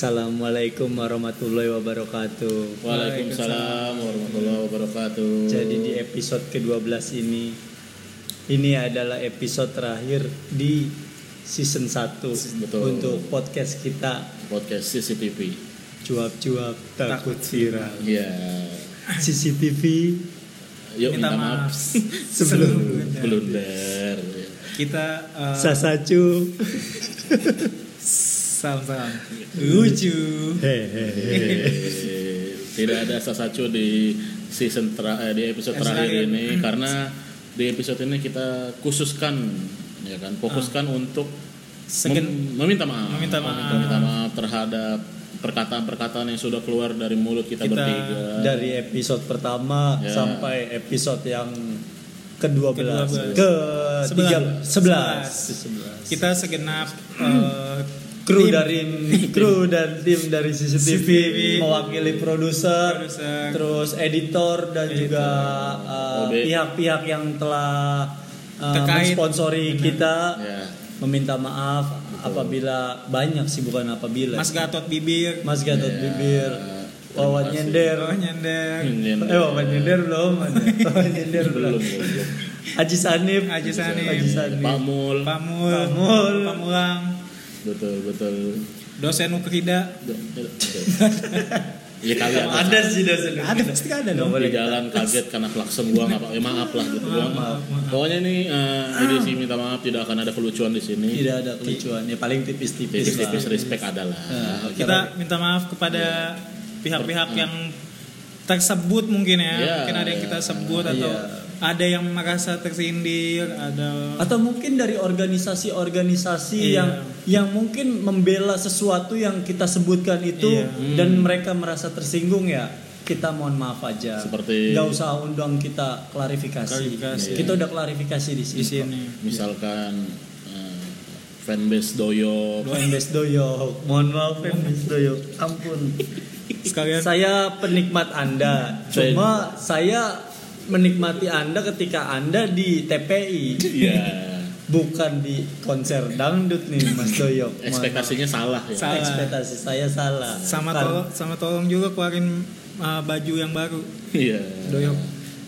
Assalamualaikum warahmatullahi wabarakatuh. Waalaikumsalam warahmatullahi wabarakatuh. Jadi di episode ke-12 ini ini adalah episode terakhir di season 1 Betul. untuk podcast kita podcast CCTV. cuap-cuap takut viral. Iya. CCTV Yuk Minta minta, maaf. maaf. sebelum Blunder. kita uh, Sasacu. salam salam lucu Hehehe. Eh, Tidak ada sasacu di season ter eh, di episode terakhir ini karena di episode ini kita khususkan ya kan fokuskan untuk Segen- mem- meminta maaf. Meminta maaf. Meminta maaf terhadap perkataan-perkataan yang sudah keluar dari mulut kita, Kita bertiga. Dari episode pertama Ya. sampai episode yang ke-12 Ke-12. ke Sebelas. 11 11 kita segenap uh, kru tim dari kru dan tim dari CCTV, CCTV, mewakili produser, terus editor dan Editor. juga uh, OB. pihak-pihak yang telah uh, Terkait. mensponsori kita Ya. meminta maaf apabila banyak sih bukan apabila Mas Gatot Bibir Mas Gatot Ya, Bibir Wawan. Nyender oh, nyender Nyender. eh Wawan Nyender belum Wawan Nyender belum. Haji Sanif Haji Sanif. Haji Sanif Pak Mul. Pamul Pamul. Pamulang Betul betul. dosen Ukrida Iya kali ada. ada sih dosen ada pasti ada Nggak dong. Boleh di jalan kaget karena klakson gua nggak apa ya maaf lah gitu gua pokoknya ini eh, edisi minta maaf tidak akan ada kelucuan di sini. Tidak ada kelucuan. Ya paling tipis-tipis tipis-tipis respect adalah. Nah, kita minta maaf kepada pihak-pihak yang tersebut mungkin ya. Iya, mungkin ada yang kita sebut atau Iya. Ada yang merasa tersindir ada atau mungkin dari organisasi-organisasi Iya. yang yang mungkin membela sesuatu yang kita sebutkan itu Iya. dan mereka merasa tersinggung ya kita mohon maaf aja. Seperti- nggak usah undang kita klarifikasi, Klarifikasi. kita udah klarifikasi di sini, di sini. Misalkan eh, fanbase doyo. Fanbase Doyok mohon maaf Fanbase Doyok ampun. Sekalian. Saya penikmat anda. Cuma saya menikmati anda ketika anda di TPI iya. Bukan di konser dangdut nih Mas Doyok ekspektasinya salah ya. Salah. ekspektasi saya salah. Sama Kan- tolong sama tolong juga keluarin uh, baju yang baru. Iya. Doyok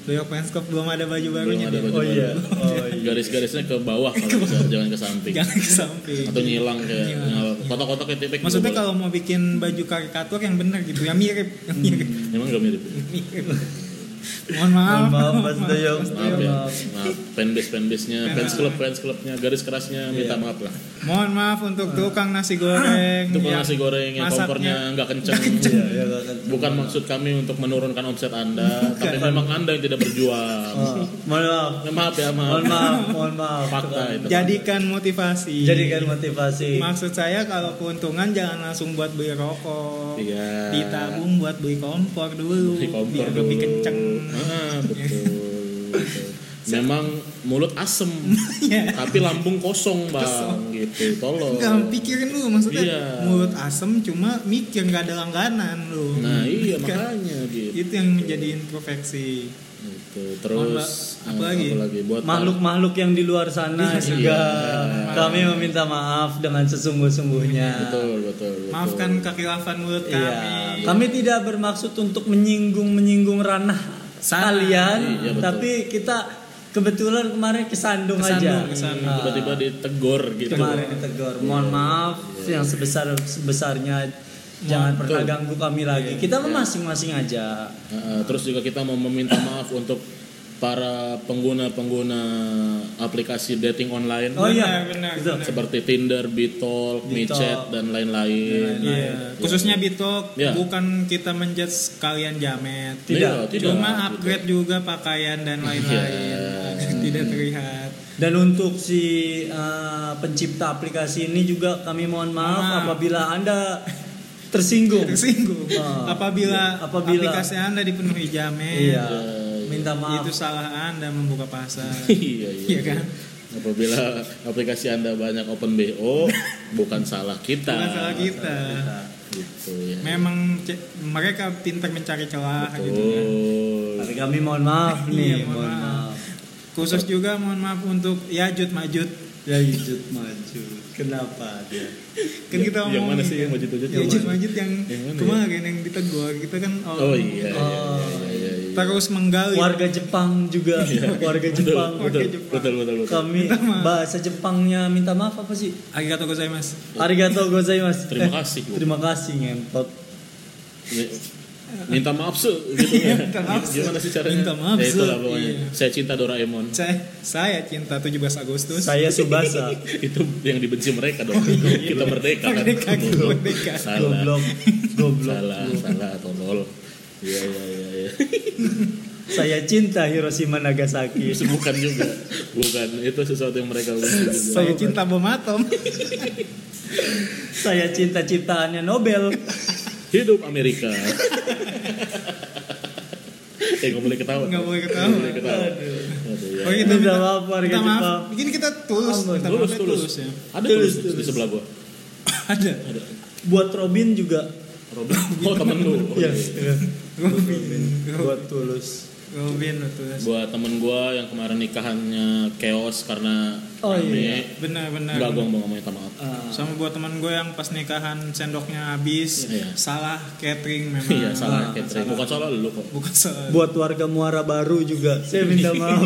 doyok Penskop belum ada baju barunya ada baju oh iya. baru. oh iya. Garis-garisnya ke bawah kalau bisa jangan ke samping. Jangan ke samping. Atau nyilang kayak Nyilang. kotak-kotak kayak tipek maksudnya kalau mau bikin baju karikatur yang benar gitu yang mirip yang mirip, boleh. emang gak mirip? Mirip. Mohon maaf. Mohon maaf Mas Doyok Mas maaf. Ya. Maaf. maaf. Fanbase fanbase nya fans club fans clubnya garis kerasnya minta Iya. maaf lah. Mohon maaf untuk tukang nasi goreng itu yang nasi goreng yang kompornya nggak kenceng, Iya, iya, nggak kenceng. bukan maksud kami untuk menurunkan omset anda tapi memang anda yang tidak berjuang. Oh, mohon maaf. Ya, maaf ya maaf. Mohon maaf mohon maaf. Fakta itu jadikan motivasi. Jadikan motivasi. Maksud saya kalau keuntungan jangan langsung buat beli rokok. Iya. Ditabung buat beli kompor dulu. Beli kompor biar dulu. lebih kenceng Ah, betul, memang mulut asem Iya. tapi lambung kosong bang gitu tolong Enggak pikirin lu maksudnya Iya. mulut asem cuma mikir nggak ada langganan lu. nah iya Kan makanya gitu Itu yang menjadi introspeksi. Gitu. Terus apa eh, lagi? apa lagi buat makhluk-makhluk yang di luar sana Iya. juga Iya. kami meminta maaf dengan sesungguh-sungguhnya betul betul betul. Maafkan kekilafan mulut kami. Iya, kami tidak bermaksud untuk menyinggung menyinggung ranah Sana. kalian, Iya, betul. tapi kita kebetulan kemarin kesandung, Kesandung, aja. kesandung. Ah, tiba-tiba ditegur gitu kemarin ditegur. Mohon maaf yang sebesar sebesarnya jangan pernah ganggu kami lagi. Kita Iya. mah masing-masing aja. Uh, terus juga kita mau meminta maaf untuk para pengguna-pengguna aplikasi dating online Oh iya, benar, seperti Tinder, Bitalk, Bitalk. Micet dan lain-lain. Iya. Khususnya Bitok Iya. bukan kita menjudge kalian jamet. Tidak. Iya, tidak. Cuma upgrade juga pakaian dan lain-lain Iya. agar tidak terlihat. Dan untuk si uh, pencipta aplikasi ini juga kami mohon maaf Maaf. apabila Anda tersinggung. Tersinggung. Ah. Apabila, Apabila- aplikasi Anda dipenuhi jamet. Iya. Minta maaf. Itu salah Anda membuka pasar. iya, iya. Iya kan? Apabila aplikasi Anda banyak open BO, bukan salah kita. Bukan salah kita. Gitu ya. Memang mereka pintar mencari celah gitu kan. Betul. Tapi kami mohon maaf nih, Iya, mohon mohon maaf. Khusus juga mohon maaf untuk Yajud Majud Ya Ijut maju. Kenapa dia? Kan kita yang ngomong mana sih yang Majid-Majid? Ya, Jut Majid yang, Yang mana ya? kemarin yang ditegur kita kan Oh iya, iya, Oh. iya, iya, iya. Terus menggali Warga Jepang juga. Warga Betul, Jepang. betul, Warga Jepang. betul, betul, betul. Kami bahasa Jepangnya minta maaf apa sih? Arigatou gozaimasu. Arigatou gozaimasu. Terima Eh, kasih, Bu. Terima kasih ngentot. Minta maaf su, gitu ya. Minta maaf, Su. Gimana sih caranya? Minta maaf, ya, itulah pokoknya. Iya. Saya cinta Doraemon. Saya saya cinta 17 Agustus. Saya Subasa. itu yang dibenci mereka dong. Kita merdeka kan. Merdeka, Oh, merdeka. Salah. Goblok. Goblok. Salah, salah, tolol. Iya, iya, iya, iya. Saya cinta Hiroshima Nagasaki. Bukan juga. Bukan. Itu sesuatu yang mereka juga. Saya cinta bom atom. Saya cinta ciptaannya Nobel. Hidup Amerika. eh nggak boleh ketawa. Nggak boleh ketawa. Nggak boleh ketawa. Aduh, ya. Oh, kita Minta maaf, warga maaf. Jepang. Begini kita tulus, Ampun. minta Tulus, tulus. tulus ya. Ada Tulus, tulus, di tulus. sebelah gua. Ada. Buat Robin juga. Robin. Oh temen lu. Iya. iya. Robin. Robin tulus. Buat temen gua yang kemarin nikahannya chaos karena Oh, iya. Benar-benar. Enggak gua mau ngomong minta maaf. Ah, Sama buat teman gue yang pas nikahan sendoknya habis, Iya. salah catering memang. Iya salah Ah, catering. salah. Bukan salah lu kok. Bukan salah. buat warga Muara Baru juga. Saya minta maaf.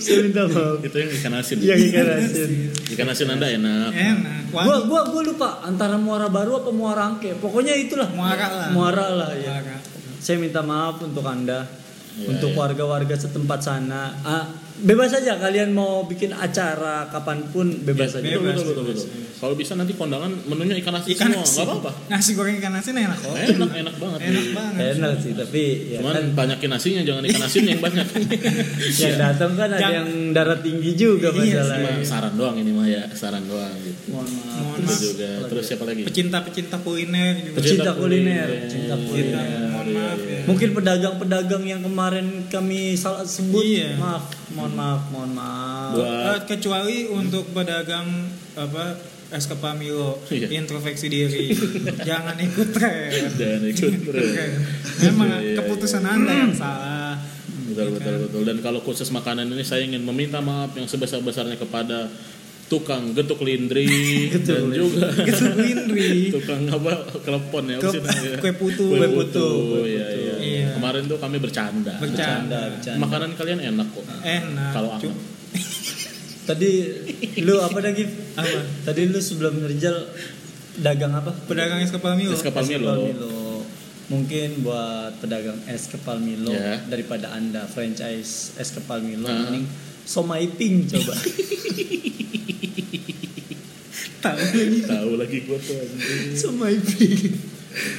Saya minta maaf. Itu yang ikan asin. Yang ikan asin. Ikan asin anda enak. Enak. Gua gua gua lupa antara Muara Baru apa Muara Angke. Pokoknya itulah. Muara lah. Muara lah ya. Muara. Saya minta maaf untuk Anda. Iya, untuk iya. warga-warga setempat sana. Ah, bebas saja kalian mau bikin acara kapan pun bebas saja. Betul, Bebas, betul, betul, bebas, betul. Kalau bisa nanti kondangan menunya ikan asin Ikan semua, nggak apa-apa. Nasi goreng ikan asin enak kok. Enak, enak banget. Enak banget. Enak sih, tapi ya Cuman kan banyakin nasinya, jangan ikan asin yang banyak. yang datang kan ada yang darah tinggi juga Iya, masalahnya. Cuma saran doang ini mah ya, saran doang gitu. Mohon maaf. Mohon maaf. juga. Terus siapa lagi? Pecinta-pecinta kuliner juga. Pecinta kuliner, kuliner. pecinta kuliner. mohon Iya, maaf iya. ya. Mungkin pedagang-pedagang yang kemarin kami salah sebut, Iya. maaf, mohon maaf, mohon maaf. Buat- Eh, kecuali untuk pedagang apa es kepamilo Iya. introspeksi diri jangan ikut tren Dan ikut terus. memang Iya, iya, keputusan anda yang salah Betul, betul, betul. Dan kalau khusus makanan ini saya ingin meminta maaf yang sebesar-besarnya kepada tukang getuk lindri dan juga itu Windri tukang apa kelepon ya namanya? kue putu. kue putu, putu, kue iya, putu. iya. Iya. Kemarin tuh kami bercanda Bercanda. Bercanda, bercanda. makanan kalian enak kok enak kalau anget Tadi lu apa lagi? Apa? Tadi lu sebelum ngerjal dagang apa? pedagang es kepamilo Es kepal Es Milo. kepal Milo. Mungkin buat pedagang es kepal Milo Ya. daripada anda franchise es kepal Milo, Ah. mending somai pink coba. tahu lagi tahu lagi gua tuh somai pink.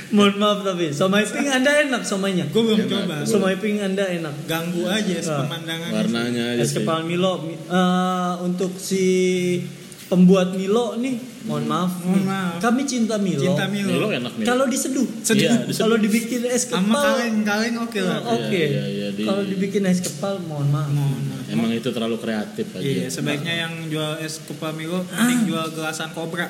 Mohon maaf tapi somai pink anda enak somainya. gue belum Enak. coba Somai pink anda enak. ganggu aja es Ah. pemandangan warnanya aja Es kepal Milo mi- eh, untuk si pembuat Milo nih, mohon maaf. Mohon nih. maaf. Kami cinta Milo. cinta Milo, Milo enak Milo Kalau diseduh, Seduh. Iya, diseduh. kalau dibikin es sama kepal, kaleng kaleng oke lah Oke. Iya, iya, di- Kalau dibikin es kepal, mohon maaf. Mohon maaf. emang itu terlalu kreatif aja Iya, sebaiknya yang jual es kepamilo mending jual gelasan kobra.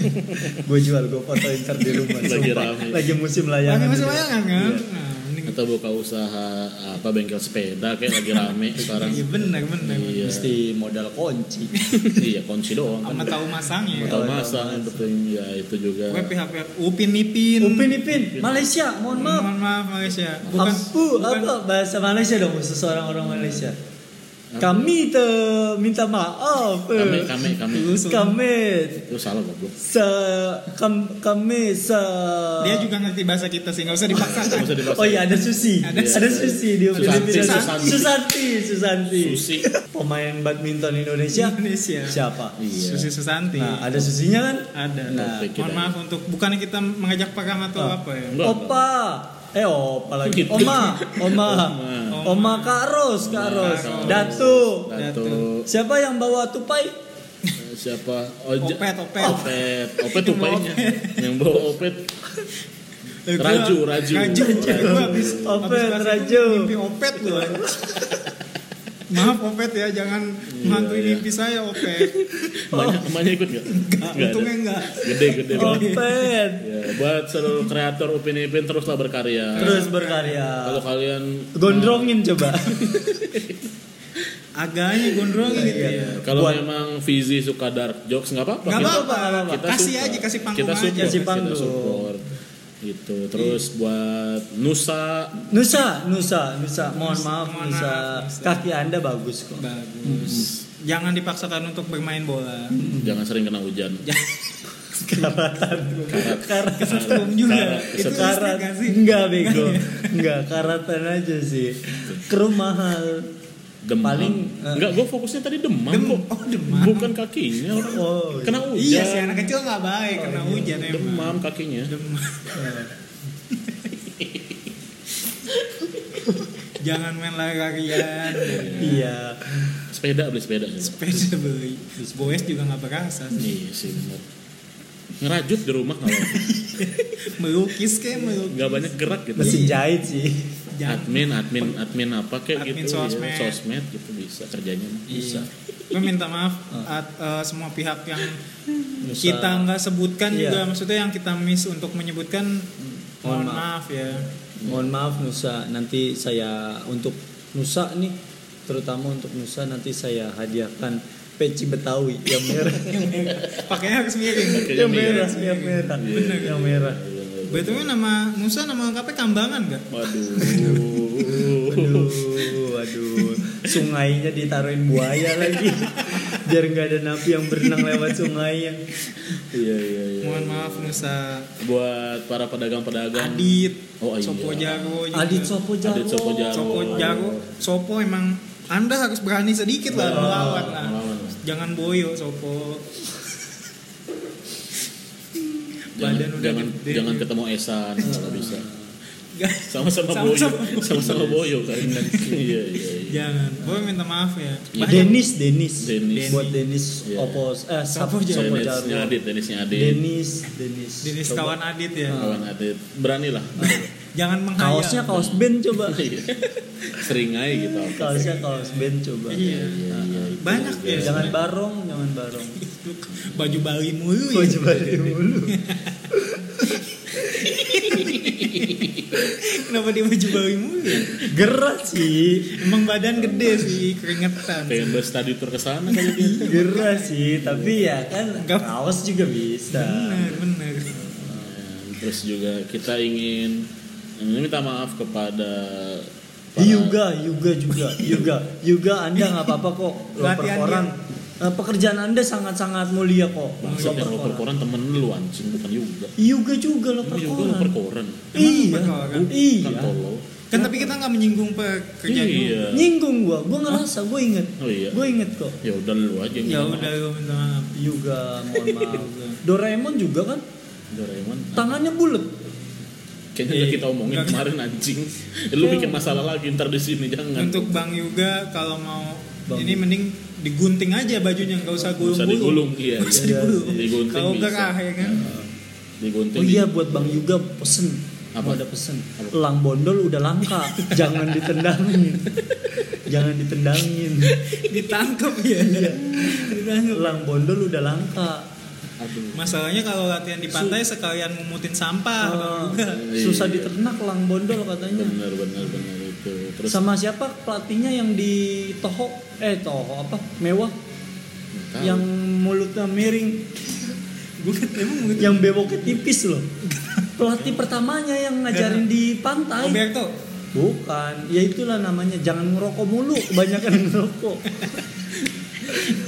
gue jual, gue fotoin ntar di rumah. Lagi rame. Lagi musim layangan. Lagi masih juga. layangan kan? Iya. Nah, atau buka usaha apa bengkel sepeda kayak lagi rame sekarang Iya benar benar. Iya. Mesti modal kunci. iya kunci doang Sama kan tahu masangnya. tahu Tahu masang yang penting ya itu juga Gue pihak-pihak Upin Ipin. Upin Ipin, Malaysia, mohon maaf. Mohon maaf Malaysia. Bukan Apu, apa bahasa Malaysia dong khusus orang orang Malaysia. Kami te minta maaf. kami kami kami Kami itu salah goblok se kam, kami se Dia juga ngerti bahasa kita sih, nggak usah dipaksa. Oh iya ada Susi. Ada Ada, Susi di Susanti, Filipina. Susanti. Susanti, Susanti. Susi Pemain badminton Indonesia. Indonesia. Siapa? Iya. Susi Susanti. Nah, ada Susinya kan? Ada. Nah, Mohon maaf untuk bukannya kita mengajak pakam atau Ah. apa ya? Opa. Eh, opa lagi. Oma, Oma. Oma. Oma Kak Ros, Kak Ros. Kak Ros. Datu. Datu Siapa yang bawa tupai? siapa Oja- Opet, opet. opet opet tupainya yang bawa opet gua- Raju, Raju. Raju. Gue habis Opet, Raju. Mimpi opet gue. Maaf opet ya, jangan menghantui iya. mimpi saya opet. emaknya emaknya ikut nggak Enggak, Nggak untungnya enggak. gede gede banget Opet. ya buat seluruh kreator Upin Ipin teruslah berkarya Terus berkarya. kalau kalian Gondrongin coba. agaknya gondrong gitu ya. Iya. Kalau Buat- memang Fizi suka dark jokes nggak apa-apa. Nggak Kita- apa-apa, nggak apa-apa. Kita Kasih suka. aja, kasih panggung kita aja. support, Kasih kita panggung. support. Gitu. Terus buat Nusa Nusa, Nusa, Nusa. Mohon maaf, Mohon Nusa. maaf, Nusa. Kaki anda bagus kok. Bagus. Jangan dipaksakan untuk bermain bola. jangan sering kena hujan. Karatan. Karat. Kesetrum juga. Karat, Itu Karat. nggak sih? Enggak bego. Enggak, karatan aja sih. Mahal. Demam. Paling, eh, Enggak, gue fokusnya tadi demam, Dem- kok. oh, demam. Bukan kakinya. orang. Oh, Kena hujan. Iya sih anak kecil nggak baik kena hujan emang. Demam kakinya. Demam. Jangan main lari-larian. Iya. Sepeda beli sepeda. Sepeda beli. Boys juga nggak berasa sih. Iya sih benar. Ngerajut di rumah kalau Melukis kayak melukis. nggak banyak gerak gitu. Mesin jahit sih. Jangan. admin admin admin apa kayak Admin gitu sosmed. ya, sosmed gitu bisa kerjanya bisa Gue minta maaf at- eh, semua pihak yang Nusa. kita nggak sebutkan Iya. juga maksudnya yang kita miss untuk menyebutkan mohon Mohon maaf. ya. Mohon maaf Nusa, nanti saya untuk Nusa nih, terutama untuk Nusa nanti saya hadiahkan peci Betawi yang merah. Pakainya harus miring. Yang merah, yang merah. Bener. Yang merah. Betulnya nama Nusa nama lengkapnya Kambangan nggak? waduh Waduh, waduh. Sungainya ditaruhin buaya lagi. Biar nggak ada napi yang berenang lewat sungainya. iya iya iya Mohon maaf Nusa. buat para pedagang-pedagang Adit, Oh, iya. Sopo Jago juga. Adit Sopo Jago. Adit Sopo Jago. Sopo Jago. Sopo emang Anda harus berani sedikit lah Oh, melawan lah. Jangan boyo Sopo. Jangan Badan udah jangan, gede. jangan ketemu Esan kalau bisa sama-sama boyo Sama-sama boyo kan iya iya iya Jangan. Boy minta maaf ya. Iya. Denis, Denis, Denis. buat Denis Iya. Opos, eh Jago. Jago. Denisnya Adit Denisnya Adit Denis, Denis. Denis kawan Adit ya. kawan Adit berani lah Jangan menghayal. Kaosnya kaos band coba. Iya. sering aja gitu apa Kaosnya kaos band coba. Iya. iya, iya, itu Banyak ya. Jangan barong, jangan barong. Baju Bali mulu ya. coba mulu. Kenapa dia baju Bali mulu ya? Gerak sih. Emang badan gede sih, keringetan. pengen berstudy tour ke sana kali dia Gerak sih, tapi ya kan kaos juga bisa. Bener, bener. Nah, terus juga kita ingin ini minta maaf kepada para- Yuga, Yuga juga, Yuga, Yuga Anda nggak apa-apa kok. Loper koran. Eh, pekerjaan Anda sangat-sangat mulia kok. Bangsat yang Loper loper koran. koran temen lu anjing bukan juga Yuga juga loper Lu juga koran. loper koran Iya, koran. iya. kan Kan tapi kita nggak menyinggung pekerjaan iya Nyinggung gua, gua ngerasa, gua inget, oh iya gua inget kok. ya udah lu aja Ya udah gue minta maaf. Yuga, mohon maaf. Doraemon juga kan, Doraemon tangannya bulat. Kayaknya udah kita omongin Enggak. kemarin anjing lu bikin masalah lagi ntar di sini jangan Untuk Bang Yuga kalau mau Bang ini mending digunting aja bajunya nggak usah Nggak usah gulung-gulung. digulung iya usah iya. digulung. Digunting Kalau gerah ya kan. digunting Oh iya buat Bang Yuga pesen. Apa? Mau ada pesen. Apa? Elang bondol udah langka, jangan ditendangin. jangan ditendangin. Ditangkap ya. Ditangkap. Elang bondol udah langka. Aduh Masalahnya kalau latihan di pantai sekalian ngumutin sampah. Ah, Yuga. susah diternak elang bondol katanya. benar benar benar itu terus Sama siapa pelatihnya yang di Toho? Eh Toho apa? Mewah tahu. yang mulutnya miring, yang bewoknya tipis loh. Pelatih pertamanya yang ngajarin di pantai. Roberto. Bukan, ya itulah namanya. Jangan ngerokok mulu, kebanyakan ngerokok.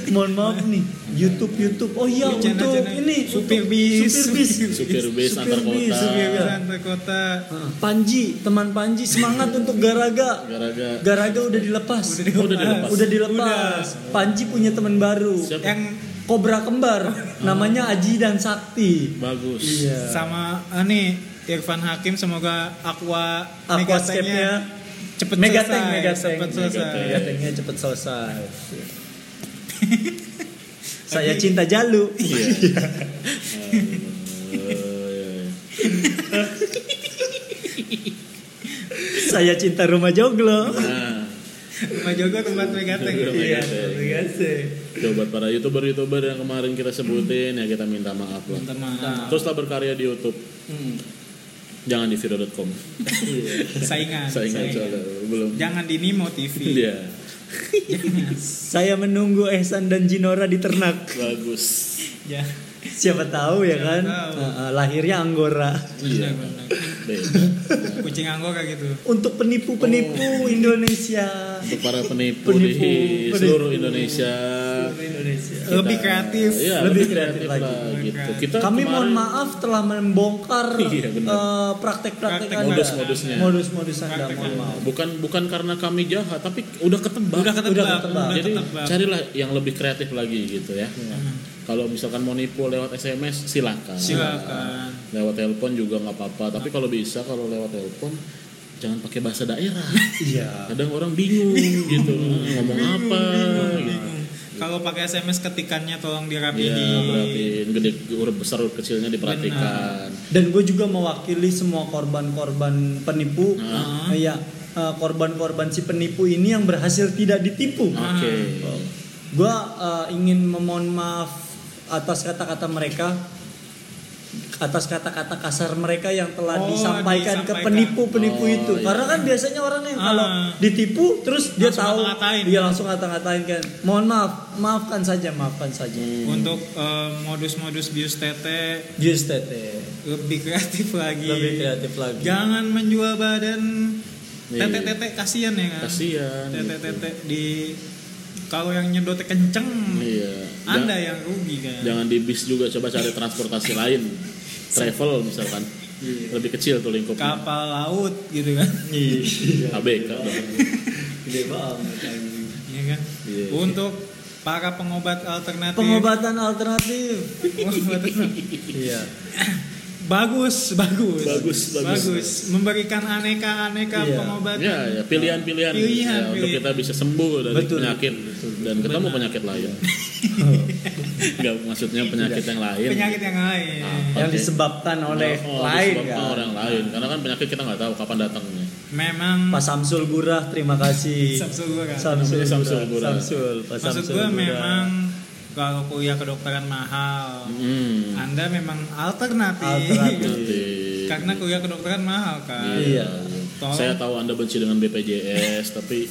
Mohon maaf nih, YouTube YouTube. Oh iya Channel- untuk channel ini supir bis. supir bis, Supir bis antar kota. supir bis. Antar kota. Ah, Panji, teman Panji semangat untuk Garaga. gara-gara Garaga udah dilepas. Udah dilepas. udah dilepas. Udah dilepas. Panji punya teman baru. Siapa? Yang Kobra kembar, namanya Aji dan Sakti. bagus Iya. sama ah, nih Irfan Hakim semoga aqua Aquascape-nya cepet Megateng, selesai, Megateng, selesai. Megatengnya cepet selesai. Saya cinta Jalu. iya iya, iya. Saya cinta rumah joglo. nah Rumah Jogo tempat Megateng. Iya, coba para youtuber-youtuber yang kemarin kita sebutin ya kita minta maaf lah Minta maaf. teruslah berkarya di YouTube Hmm. jangan di video.com Iya. Saingan. saya ingat saingan. soalnya belum Jangan di Nimo TV. dia Saya menunggu Ehsan dan Jinora di ternak. Bagus. Ya. Siapa tahu ya Siapa kan? tahu. Uh, uh, lahirnya Anggora. Iya. Kucing anggora gitu. Untuk penipu-penipu Indonesia. Untuk para penipu, Penipu, di penipu. seluruh Indonesia. Lebih kreatif. Iya, Lebih lebih kreatif kreatif, lagi. lah gitu. Kita Kami kemarin- mohon maaf telah membongkar Iya, benar. eh, praktek-praktek modus-modusnya. Modus-modus Anda, Praktek mohon maaf. bukan bukan karena kami jahat, tapi udah ketebak. Udah ketebak, Udah udah ketebak. ketebak. Jadi carilah yang lebih kreatif lagi gitu ya. Kalau misalkan mau nipu lewat SMS silakan. Silakan. Lewat telepon juga nggak apa-apa. Tapi kalau bisa kalau lewat telepon jangan pakai bahasa daerah. Iya. Kadang orang bingung gitu ngomong apa. Gitu. Bingung. Kalau pakai SMS ketikannya tolong Iya, dirapiin. perhatiin gede huruf besar huruf kecilnya diperhatikan. Dan gue juga mewakili semua korban-korban penipu. Ah. Eh, ya, korban-korban si penipu ini yang berhasil tidak ditipu. Oke. Gue eh, ingin memohon maaf atas kata-kata mereka, atas kata-kata kasar mereka yang telah Oh, disampaikan, ke disampaikan. penipu-penipu Oh, itu. iya. Karena kan biasanya orang yang kalau Ah. ditipu terus dia tahu, ngata-ngatain. dia langsung ngata-ngatain kan. Mohon maaf, maafkan saja, maafkan saja. Untuk eh, modus-modus bius tete Just tete. lebih kreatif lagi. Lebih kreatif lagi. Jangan menjual badan Iya. tete-tete kasihan ya kan. Kasihan. Tete-tete di kalau yang nyedotnya kenceng, Iya. Anda Ja- yang rugi kan. Jangan di bis juga coba cari transportasi lain. Travel misalkan. Lebih kecil tuh lingkupnya. Kapal laut gitu kan. Iya. ABK. Gede banget. Iya kan. Iya. Untuk para pengobat alternatif. Pengobatan alternatif. Pengobatan Iya. Bagus, bagus, Bagus, bagus. Memberikan aneka-aneka Iya. pengobatan. Ya, ya pilihan-pilihan Pilihan, ya, untuk kita bisa sembuh dari Betul. penyakit dan ketemu penyakit lain. Enggak maksudnya penyakit yang lain. Penyakit yang lain. Ah. Yang disebabkan oleh Oh, lain disebabkan kan. orang lain. Karena kan penyakit kita nggak tahu kapan datangnya. Memang Pak Samsul Gurah, terima kasih. Samsul Gurah. Samsul, Samsul Gurah. Samsul, Pak maksud Samsul gue Gurah. memang kalau kuliah kedokteran mahal. Hmm. Anda memang alternatif. Alternatif. Karena kuliah kedokteran mahal kan. Iya. Tolong. Saya tahu Anda benci dengan BPJS, tapi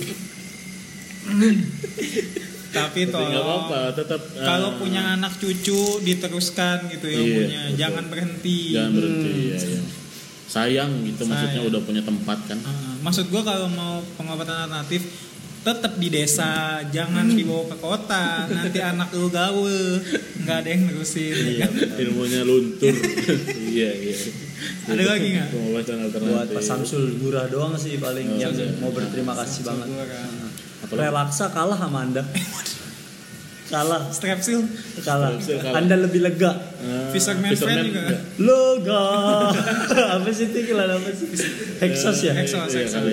Tapi tolong apa-apa, tetap kalau ah, punya anak cucu diteruskan gitu ilmunya, betul. jangan berhenti. jangan berhenti ya, ya. Sayang gitu maksudnya Sayang. udah punya tempat kan. Ah, maksud gua kalau mau pengobatan alternatif tetap di desa, jangan dibawa ke kota. Nanti anak lu gaul, nggak ada yang nerusin. Iya. Ilmunya luntur. iya, iya. Ada lagi nggak? Pengobatan alternatif. Buat Pak Samsul Gurah doang sih paling Oh, yang iya. mau berterima kasih Samsul banget. Gurah. Apalagi? Relaksa kalah sama Anda. kalah, Strepsil, kalah. Anda lebih lega. Ah, Fisherman Fisherman Friend juga. enggak. Loga. apa sih itu iklan apa sih? Hexos ya? Hexos, Iya, Hexos. kali.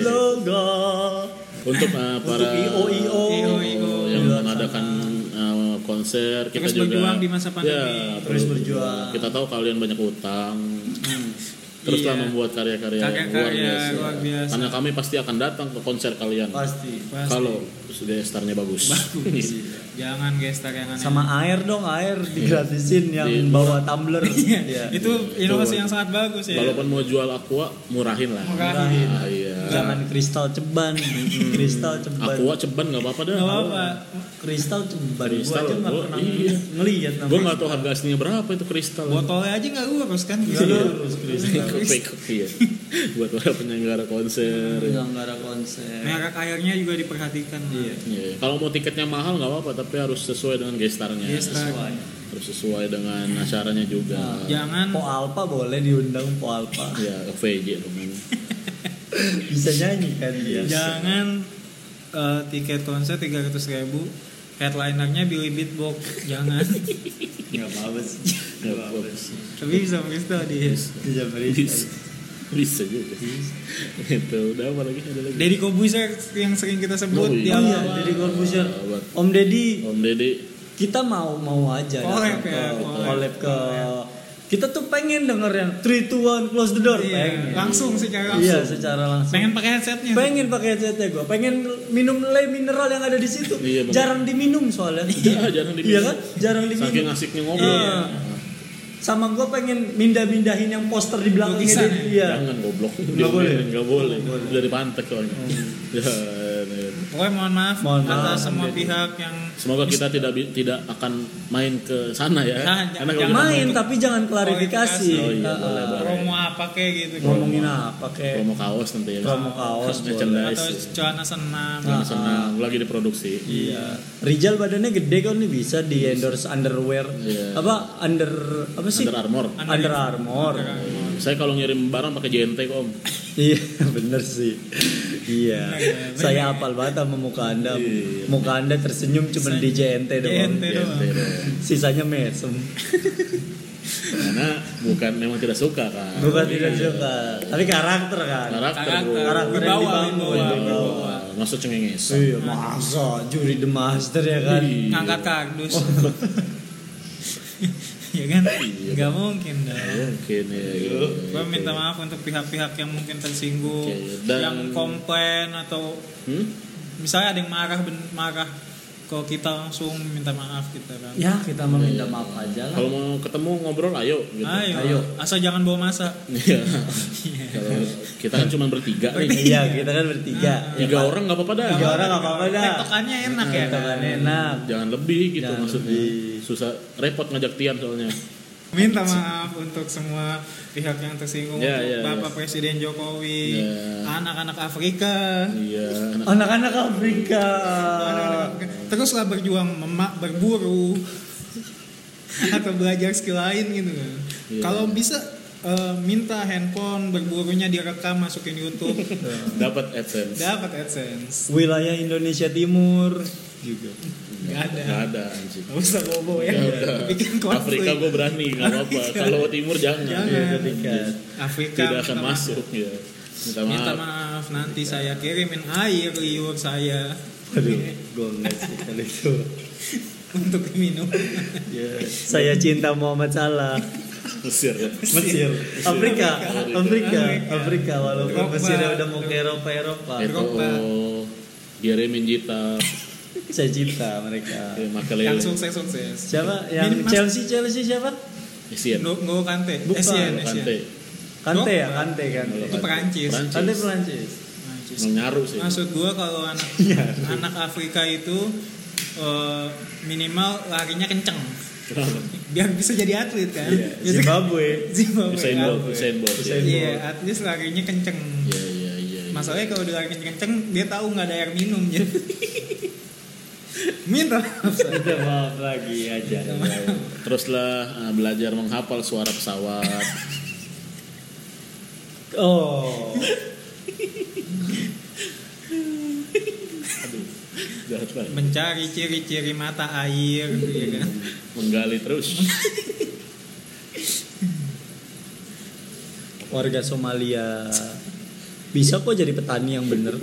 Untuk uh, para IO, IO. IO, IO. yang luar mengadakan uh, konser kita Terus juga berjuang di masa pandemi. Ya, Terus berjuang. Kita tahu kalian banyak utang. Teruslah Iya. membuat karya-karya yang luar biasa. luar biasa. Karena kami pasti akan datang ke konser kalian. Pasti. Pasti. Kalau gestarnya bagus. Bagus. Jangan gestar yang aneh. Sama air dong, air digratisin yang Di- bawa tumbler. Iya, Iya. itu inovasi yang sangat bagus ya. Walaupun mau jual aqua, murahin lah. Murahin. Ah, iya. Jangan kristal ceban, kristal ceban. Aqua ceban nggak apa-apa dah. Nggak apa-apa. Kristal ceban. Kristal, Gua aja nggak gua- pernah iya. ngeliat Gue namanya. nggak tahu harga aslinya berapa itu kristal. Botolnya aja nggak lurus kan? Nggak lurus kristal. Ya. Buat para penyelenggara konser. Penyelenggara konser. Merek airnya juga diperhatikan. Iya. Iya, Kalau mau tiketnya mahal nggak apa-apa, tapi harus sesuai dengan gestarnya. Gestar. Sesuai. Harus sesuai dengan acaranya juga. Nah, Jangan Po Alpa boleh diundang Po Alpa. Ya, VJ. Bisa nyanyi kan dia. jangan eh, tiket konser 300 ribu headlinernya Billy Beatbox jangan Enggak apa-apa sih. Nggak apa-apa sih. tapi bisa bisa dia Bisa. Bisa. Bisa juga. Itu udah apa lagi? Ada lagi? Deddy Kobuser yang sering kita sebut Oh, di iya. Oh iya, Deddy Corbuzier. Om Deddy, Om Deddy. kita mau mau aja Collab ya, ke collab. collab ke kita tuh pengen denger yang 3 2 1 close the door Iya, pengen. langsung secara langsung Iya, secara langsung. pengen pakai headsetnya pengen pakai headsetnya gue pengen minum le mineral yang ada di situ Iya, jarang diminum soalnya Iya, jarang diminum. iya kan jarang diminum Saking asiknya ngobrol. Iya. ya. Sama gue pengen mindah-mindahin yang poster di belakangnya dia. Iya. Jangan goblok. Nggak boleh? Nggak boleh. Dari pantek soalnya. Ya, ya. Pokoknya mohon maaf Mohon atas maaf, semua pihak yang Semoga kita tidak tidak akan main ke sana ya. Nah, Karena jangan- Main tapi jangan klarifikasi. Oh iya, Ah, boleh, boleh. promo apa kayak gitu Ngomongin apa kayak promo kaos nanti ya. promo kaos. Merchandise. atau celana senam Nah, Ah, senang lagi diproduksi. Iya. Rijal badannya gede kan nih bisa di endorse underwear. Iya. Apa under apa sih? Under Armour. Under Armour. Saya kalau ngirim barang pakai JNT kok om. Iya, bener sih. Iya. Bener, Saya hafal banget sama muka Anda. Iya. Muka Anda tersenyum cuma di JNT doang. JNT. Sisanya mesem. Karena bukan memang tidak suka kan. Bukan tidak suka, tapi karakter kan. Karakter. Karakter. yang dibangun. wibawa. Masuk cengenges. Iya, masa juri the master ya kan. Iya. ngangkat kardus ya kan nggak mungkin dah Mungkin ya. gitu. gue minta maaf untuk pihak-pihak yang mungkin tersinggung dan- yang komplain atau Hmm? misalnya ada yang marah marah kalau kita langsung minta maaf kita kan Ya, kita meminta maaf aja lah. Kalau mau ketemu ngobrol ayo gitu. ayo, Ayo. asal jangan bawa masa Iya. Kalau kita kan cuma bertiga nih. Iya, kita kan bertiga. Tiga orang nggak apa-apa dah. Tiga orang nggak apa-apa dah. tektokannya enak ya Kan enak. Jangan lebih gitu Jangan maksudnya. lebih. Susah repot ngajak Tian soalnya. Minta maaf untuk semua pihak yang tersinggung Ya, untuk ya, Bapak ya. Presiden Jokowi Ya. anak-anak Afrika Iya. anak- Anak-anak Afrika. Anak-anak Afrika. teruslah berjuang memak berburu atau belajar skill lain gitu kan Iya. kalau bisa eh, minta handphone berburunya direkam masukin YouTube Dapat AdSense. dapat AdSense Wilayah Indonesia Timur juga. Nggak ada Nggak ada anjing. nggak usah bobo ya Ya udah. bikin konflik Afrika gue berani nggak apa-apa. Kalau timur jangan. Jangan. Iya, Afrika. Afrika Tidak akan minta maaf. masuk ya. Minta maaf. minta maaf nanti saya kirimin air liur saya Aduh, gue nggak sih kalau itu. untuk minum Ya, saya cinta Muhammad Salah. Mesir ya. Mesir, Afrika, Afrika, Afrika. Walaupun Drogba. Mesirnya udah mau ke Eropa Eropa, Drogba. Jeremy Jita, saya cinta mereka. ya, yang sukses sukses Siapa yang Minim- Chelsea Chelsea siapa? Essien, N'Golo Kante Bukan, Essien Kante, Kante ya, Kante kan. itu Perancis Kante Perancis. Perancis. menyaru sih. maksud gua kalau anak anak Afrika itu eh, minimal larinya kenceng biar bisa jadi atlet kan Iya, Biasa- Zimbabwe. Zimbabwe Usain kan? Bolt, Usain Bolt. Usain ya. iya atlet larinya kenceng Iya iya iya. iya. masalahnya kalau dia lari kenceng-kenceng dia tahu nggak ada air minum jadi minta maaf. Minta maaf lagi aja. Teruslah ah, belajar menghafal suara pesawat. Oh, Jahat banget. mencari ciri-ciri mata air ya kan Menggali terus. warga Somalia bisa kok jadi petani yang bener.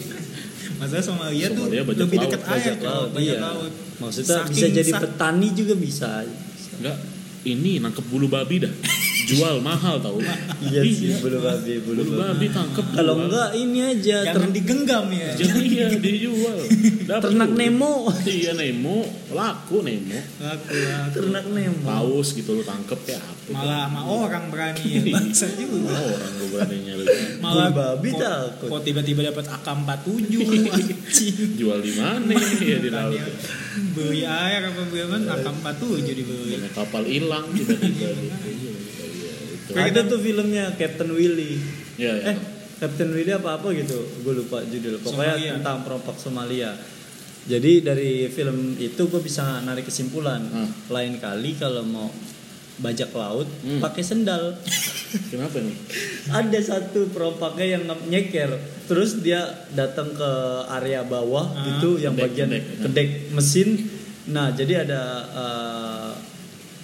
Masa Somalia, tuh Somalia bajak lebih dekat air tuh laut, iya. laut Maksudnya Saking bisa jadi sak- petani juga bisa. Enggak. Ini nangkep bulu babi dah. Jual mahal tau. Iya sih, bulu babi, bulu Bulu babi. tangkep. Kalau enggak ini aja jangan ter- digenggam ya Jangan iya dijual. Dapat ternak. Nemo. Iya Nemo, laku Nemo. laku laku ternak Nemo. Paus gitu lu tangkep ya apa. malah sama orang berani ya bangsa juga Oh, orang gue berani nyari. malah Bulu babi kok- takut. kok tiba-tiba dapat AK47 anjing Jual di mana ya di laut. Tanya, beli air apa beli apa AK47 dibeli Banyak kapal hilang tiba-tiba. Iya, iya, itu. Ada tuh filmnya Captain Willy. Iya, iya. Eh, Captain Willy apa apa gitu, gue lupa judul. Pokoknya Somalia. tentang perompak Somalia. Jadi dari film itu gue bisa narik kesimpulan. Ah. Lain kali kalau mau bajak laut Hmm. pakai sendal. Kenapa nih? Ada satu perompaknya yang nyeker, terus dia datang ke area bawah Ah. gitu, yang Kedek, bagian kedek. kedek, mesin. Nah, jadi ada eh,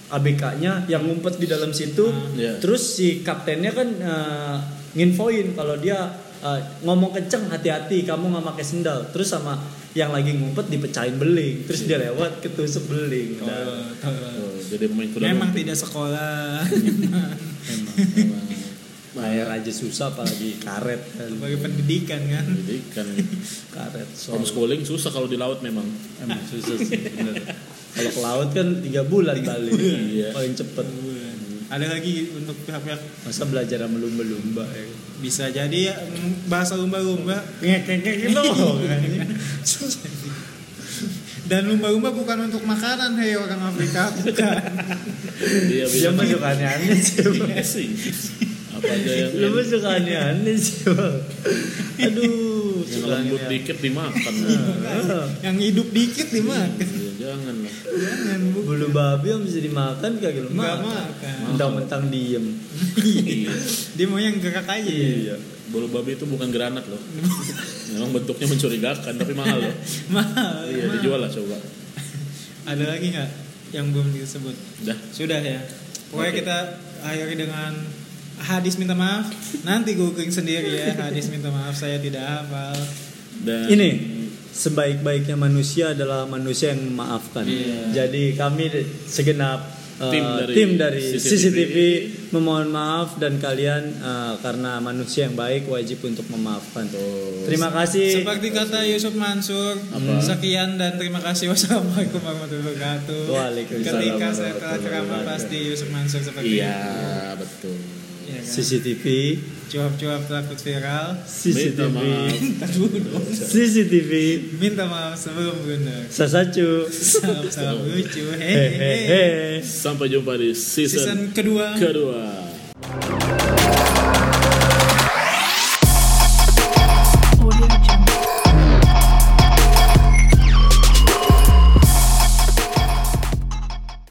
ABK-nya yang ngumpet di dalam situ. Ah. Iya. Terus si kaptennya kan eh, nginfoin kalau dia eh, ngomong kenceng hati-hati kamu nggak pakai sendal. Terus sama yang lagi ngumpet dipecahin beling. Terus dia lewat ketusuk beling. Nah, Oh, tahu. Oh, jadi pemain kuda memang tidak sekolah emang, emang bayar aja susah apalagi karet kan. sebagai pendidikan kan pendidikan. Karet. Homeschooling susah kalau di laut memang. Emang susah sih bener. Kalau ke laut kan tiga bulan balik. Iya. Paling cepet. ada lagi untuk pihak-pihak Masa belajar sama lumba-lumba ya. bisa jadi ya, bahasa lumba-lumba gitu. dan lumba-lumba bukan untuk makanan hei orang Afrika bukan Dia bisa mah suka aneh-aneh sih. Iya. Apa aja yang Lu suka aneh-aneh sih. Aduh, yang lembut dikit dimakan. Ah. yang hidup dikit Ya, jangan lah. jangan bu Bulu babi yang bisa dimakan kagak lu makan. makan Mentang-mentang diem. Iya. dia mau yang gerak aja Iya. Bulu babi itu bukan granat loh. Memang bentuknya mencurigakan tapi mahal loh. mahal Iya, mahal. dijual lah coba. ada lagi nggak yang belum disebut Dah. sudah ya pokoknya Oke. kita akhiri dengan hadis minta maaf nanti googling sendiri ya hadis minta maaf saya tidak hafal Dan Ini sebaik-baiknya manusia adalah manusia yang memaafkan. Iya. Jadi kami segenap uh, Tim dari tim dari CCTV. CCTV. memohon maaf dan kalian uh, karena manusia yang baik wajib untuk memaafkan. Terima kasih. seperti kata Yusuf Mansur Apa? sekian dan terima kasih wassalamualaikum warahmatullahi wabarakatuh Waalaikumsalam ketika saya telah ceramah pasti Yusuf Mansur seperti Iya, itu betul. Kan? CCTV, cuap-cuap takut viral. Minta CCTV, maaf. CCTV, minta maaf sebelum blunder Sasacu, salam salam lucu hehehe. hehehe Sampai jumpa di season, season kedua. kedua.